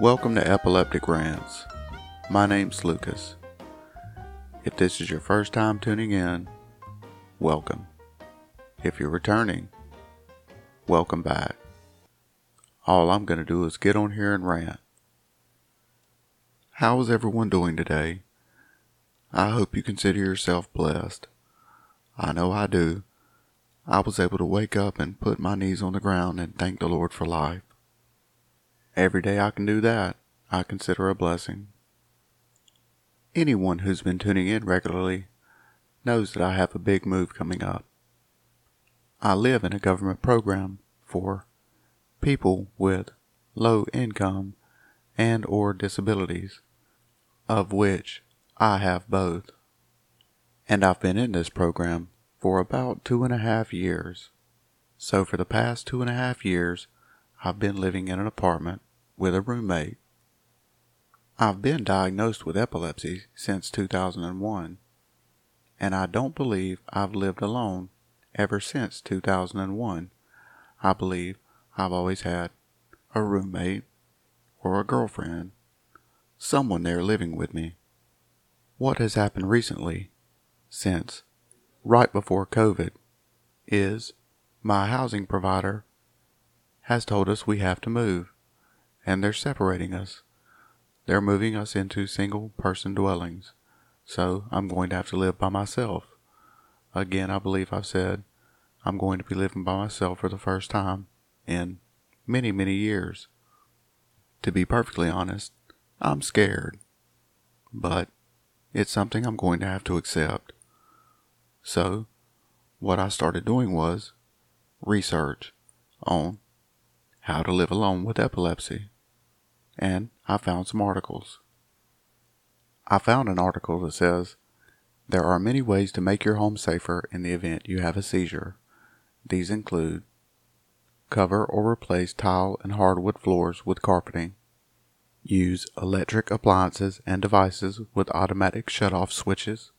Welcome to Epileptic Rants. My name's Lucas. If this is your first time tuning in, welcome. If you're returning, welcome back. All I'm going to do is get on here and rant. How is everyone doing today? I hope you consider yourself blessed. I know I do. I was able to wake up and put my knees on the ground and thank the Lord for life. Every day I can do that, I consider a blessing. Anyone who's been tuning in regularly knows that I have a big move coming up. I live in a government program for people with low income and or disabilities, of which I have both. And I've been in this program for about two and a half years. So for the past two and a half years, I've been living in an apartment with a roommate. I've been diagnosed with epilepsy since 2001, and I don't believe I've lived alone ever since 2001. I believe I've always had a roommate or a girlfriend, someone there living with me. What has happened recently, since right before COVID, is my housing provider has told us we have to move, and they're separating us. They're moving us into single person dwellings, so I'm going to have to live by myself. Again, I believe I've said I'm going to be living by myself for the first time in many, many years. To be perfectly honest, I'm scared, but it's something I'm going to have to accept. So, what I started doing was research on how to live alone with epilepsy, and I found some articles. I found an article that says there are many ways to make your home safer in the event you have a seizure. These include cover or replace tile and hardwood floors with carpeting, use electric appliances and devices with automatic shut-off switches,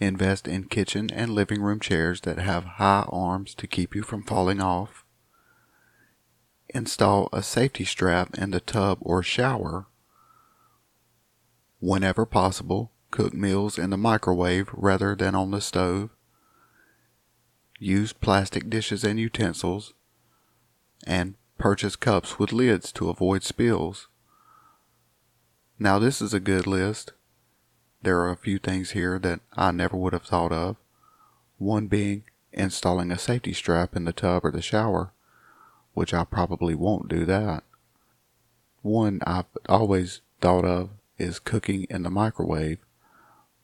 invest in kitchen and living room chairs that have high arms to keep you from falling off, install a safety strap in the tub or shower, whenever possible, cook meals in the microwave rather than on the stove, use plastic dishes and utensils, and purchase cups with lids to avoid spills. Now, this is a good list. There are a few things here that I never would have thought of. One being installing a safety strap in the tub or the shower, which I probably won't do that. One I've always thought of is cooking in the microwave,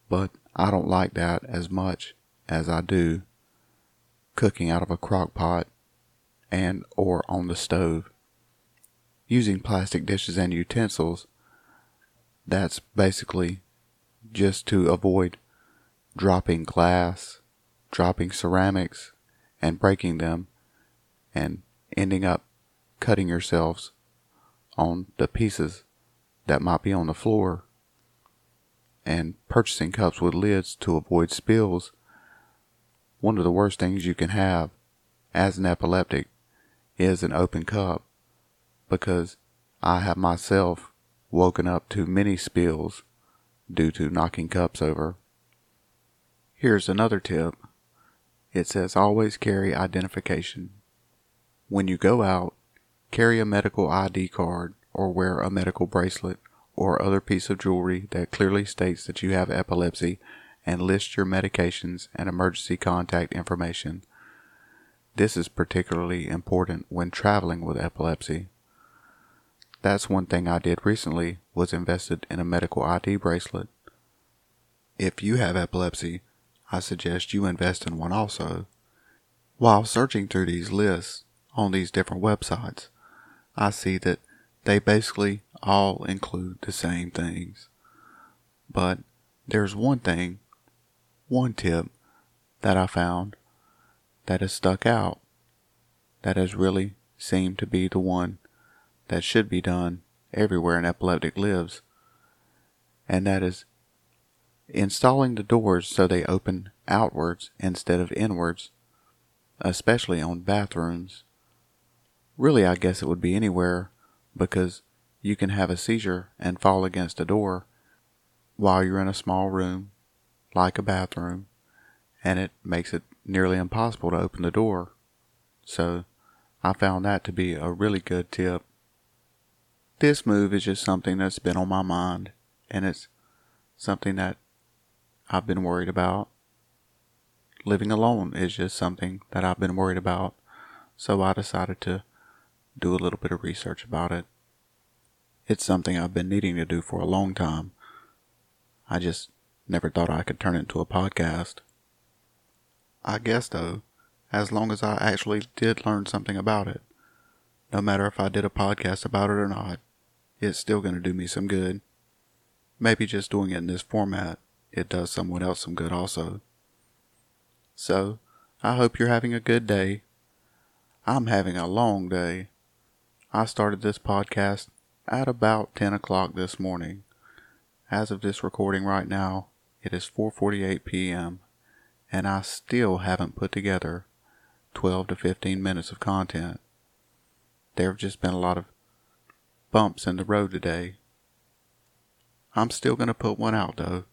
but I don't like that as much as I do cooking out of a crock pot and or on the stove. Using plastic dishes and utensils, that's basically just to avoid dropping glass, dropping ceramics, and breaking them, and ending up cutting yourselves on the pieces that might be on the floor, and purchasing cups with lids to avoid spills. One of the worst things you can have as an epileptic is an open cup because I have myself woken up to many spills due to knocking cups over. Here's another tip. It says always carry identification. When you go out, carry a medical ID card or wear a medical bracelet or other piece of jewelry that clearly states that you have epilepsy and list your medications and emergency contact information. This is particularly important when traveling with epilepsy. That's one thing I did recently was invested in a medical ID bracelet. If you have epilepsy, I suggest you invest in one also. While searching through these lists on these different websites, I see that they basically all include the same things. But there's one thing, one tip that I found that has stuck out, that has really seemed to be the one that should be done everywhere an epileptic lives, and that is installing the doors so they open outwards instead of inwards, especially on bathrooms. Really, I guess it would be anywhere because you can have a seizure and fall against a door while you're in a small room, like a bathroom, and it makes it nearly impossible to open the door. So I found that to be a really good tip. This move is just something that's been on my mind, and it's something that I've been worried about. Living alone is just something that I've been worried about, so I decided to do a little bit of research about it. It's something I've been needing to do for a long time. I just never thought I could turn it into a podcast. I guess, though, as long as I actually did learn something about it, no matter if I did a podcast about it or not, it's still going to do me some good. Maybe just doing it in this format, it does someone else some good also. So, I hope you're having a good day. I'm having a long day. I started this podcast at about 10 o'clock this morning. As of this recording right now, it is 4:48 p.m. and I still haven't put together 12 to 15 minutes of content. There have just been a lot of bumps in the road today. I'm still going to put one out though,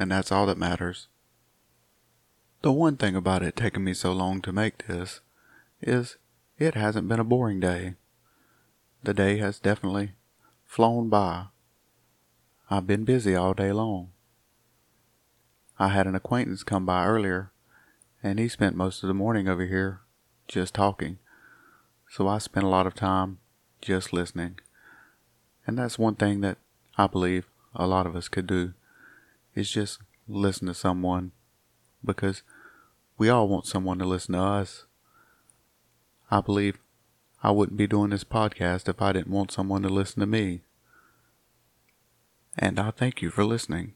and that's all that matters. The one thing about it taking me so long to make this is it hasn't been a boring day. The day has definitely flown by. I've been busy all day long. I had an acquaintance come by earlier, and he spent most of the morning over here just talking. So I spent a lot of time just listening. And that's one thing that I believe a lot of us could do is just listen to someone because we all want someone to listen to us. I believe I wouldn't be doing this podcast if I didn't want someone to listen to me. And I thank you for listening.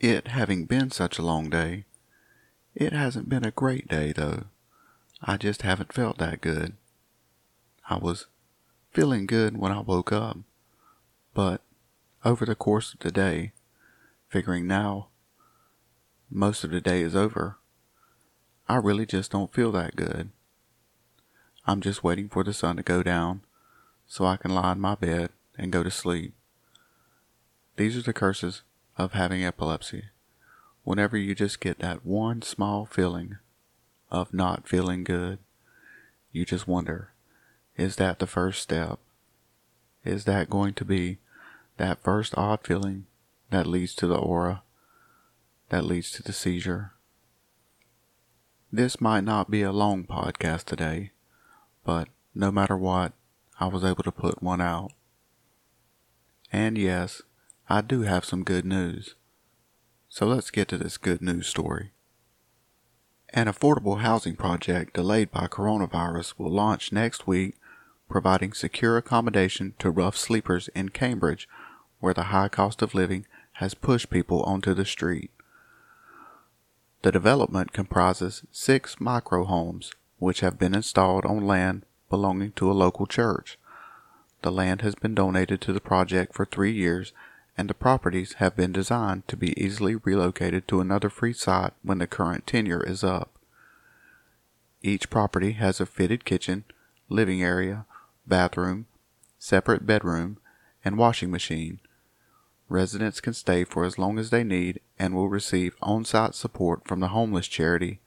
It having been such a long day, it hasn't been a great day though. I just haven't felt that good. I was feeling good when I woke up, but over the course of the day, figuring now most of the day is over, I really just don't feel that good. I'm just waiting for the sun to go down so I can lie in my bed and go to sleep. These are the curses of having epilepsy. Whenever you just get that one small feeling of not feeling good, you just wonder, is that the first step? Is that going to be that first odd feeling that leads to the aura, that leads to the seizure? This might not be a long podcast today, but no matter what, I was able to put one out. And yes, I do have some good news. So let's get to this good news story. An affordable housing project delayed by coronavirus will launch next week, providing secure accommodation to rough sleepers in Cambridge, where the high cost of living has pushed people onto the street. The development comprises six micro homes, which have been installed on land belonging to a local church. The land has been donated to the project for three years and the properties have been designed to be easily relocated to another free site when the current tenure is up. Each property has a fitted kitchen, living area, bathroom, separate bedroom, and washing machine. Residents can stay for as long as they need and will receive on site support from the homeless charity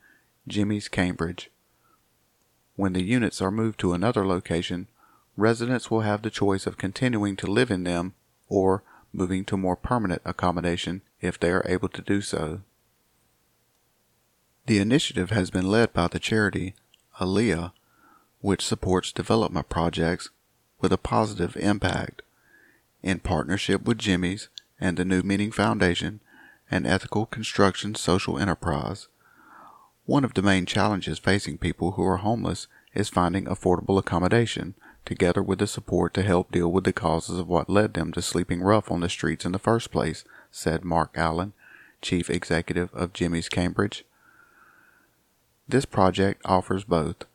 Jimmy's Cambridge. When the units are moved to another location, residents will have the choice of continuing to live in them or moving to more permanent accommodation if they are able to do so. The initiative has been led by the charity Allia, which supports development projects with a positive impact, in partnership with Jimmy's and the New Meaning Foundation an Ethical Construction Social Enterprise. One of the main challenges facing people who are homeless is finding affordable accommodation together with the support to help deal with the causes of what led them to sleeping rough on the streets in the first place, said Mark Allen, Chief Executive of Jimmy's Cambridge. This project offers both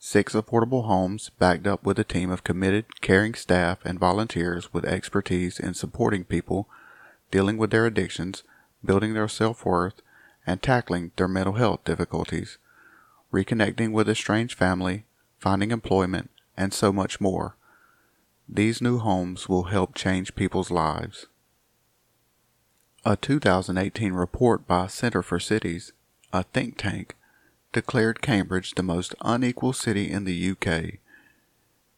six affordable homes backed up with a team of committed, caring staff and volunteers with expertise in supporting people dealing with their addictions, building their self worth, and tackling their mental health difficulties, reconnecting with a strange family, finding employment, and so much more. These new homes will help change people's lives. A 2018 report by Center for Cities, a think tank, declared Cambridge the most unequal city in the UK.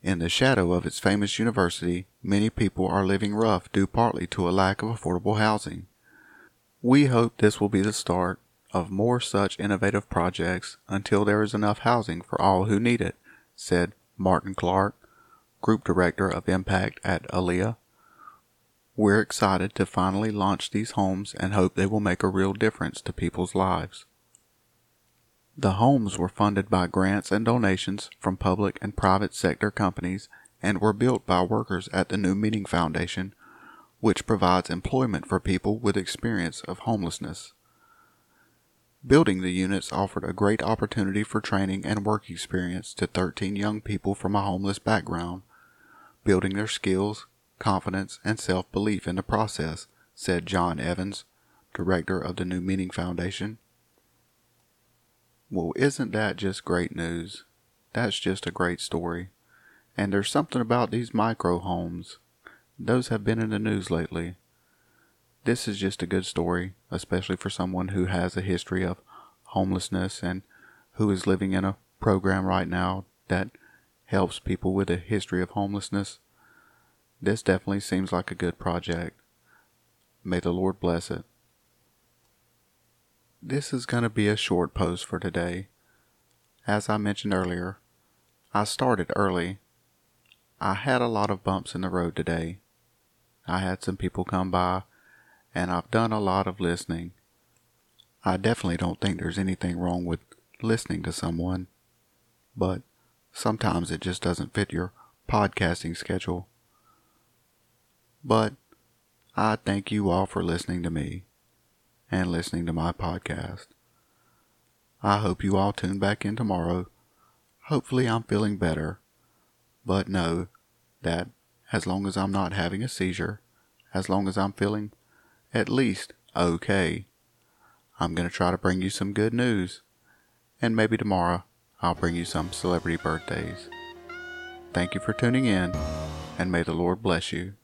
In the shadow of its famous university, many people are living rough due partly to a lack of affordable housing. We hope this will be the start of more such innovative projects until there is enough housing for all who need it, said Martin Clark, Group Director of Impact at Allia. We're excited to finally launch these homes and hope they will make a real difference to people's lives. The homes were funded by grants and donations from public and private sector companies and were built by workers at the New Meaning Foundation, which provides employment for people with experience of homelessness. Building the units offered a great opportunity for training and work experience to 13 young people from a homeless background, building their skills, confidence, and self belief in the process, said John Evans, director of the New Meaning Foundation. Well, isn't that just great news? That's just a great story. And there's something about these micro homes. Those have been in the news lately. This is just a good story, especially for someone who has a history of homelessness and who is living in a program right now that helps people with a history of homelessness. This definitely seems like a good project. May the Lord bless it. This is going to be a short post for today. As I mentioned earlier, I started early. I had a lot of bumps in the road today. I had some people come by and I've done a lot of listening. I definitely don't think there's anything wrong with listening to someone, but sometimes it just doesn't fit your podcasting schedule. But I thank you all for listening to me and listening to my podcast. I hope you all tune back in tomorrow. Hopefully, I'm feeling better, but know that as long as I'm not having a seizure, as long as I'm feeling at least okay. I'm going to try to bring you some good news, and maybe tomorrow I'll bring you some celebrity birthdays. Thank you for tuning in, and may the Lord bless you.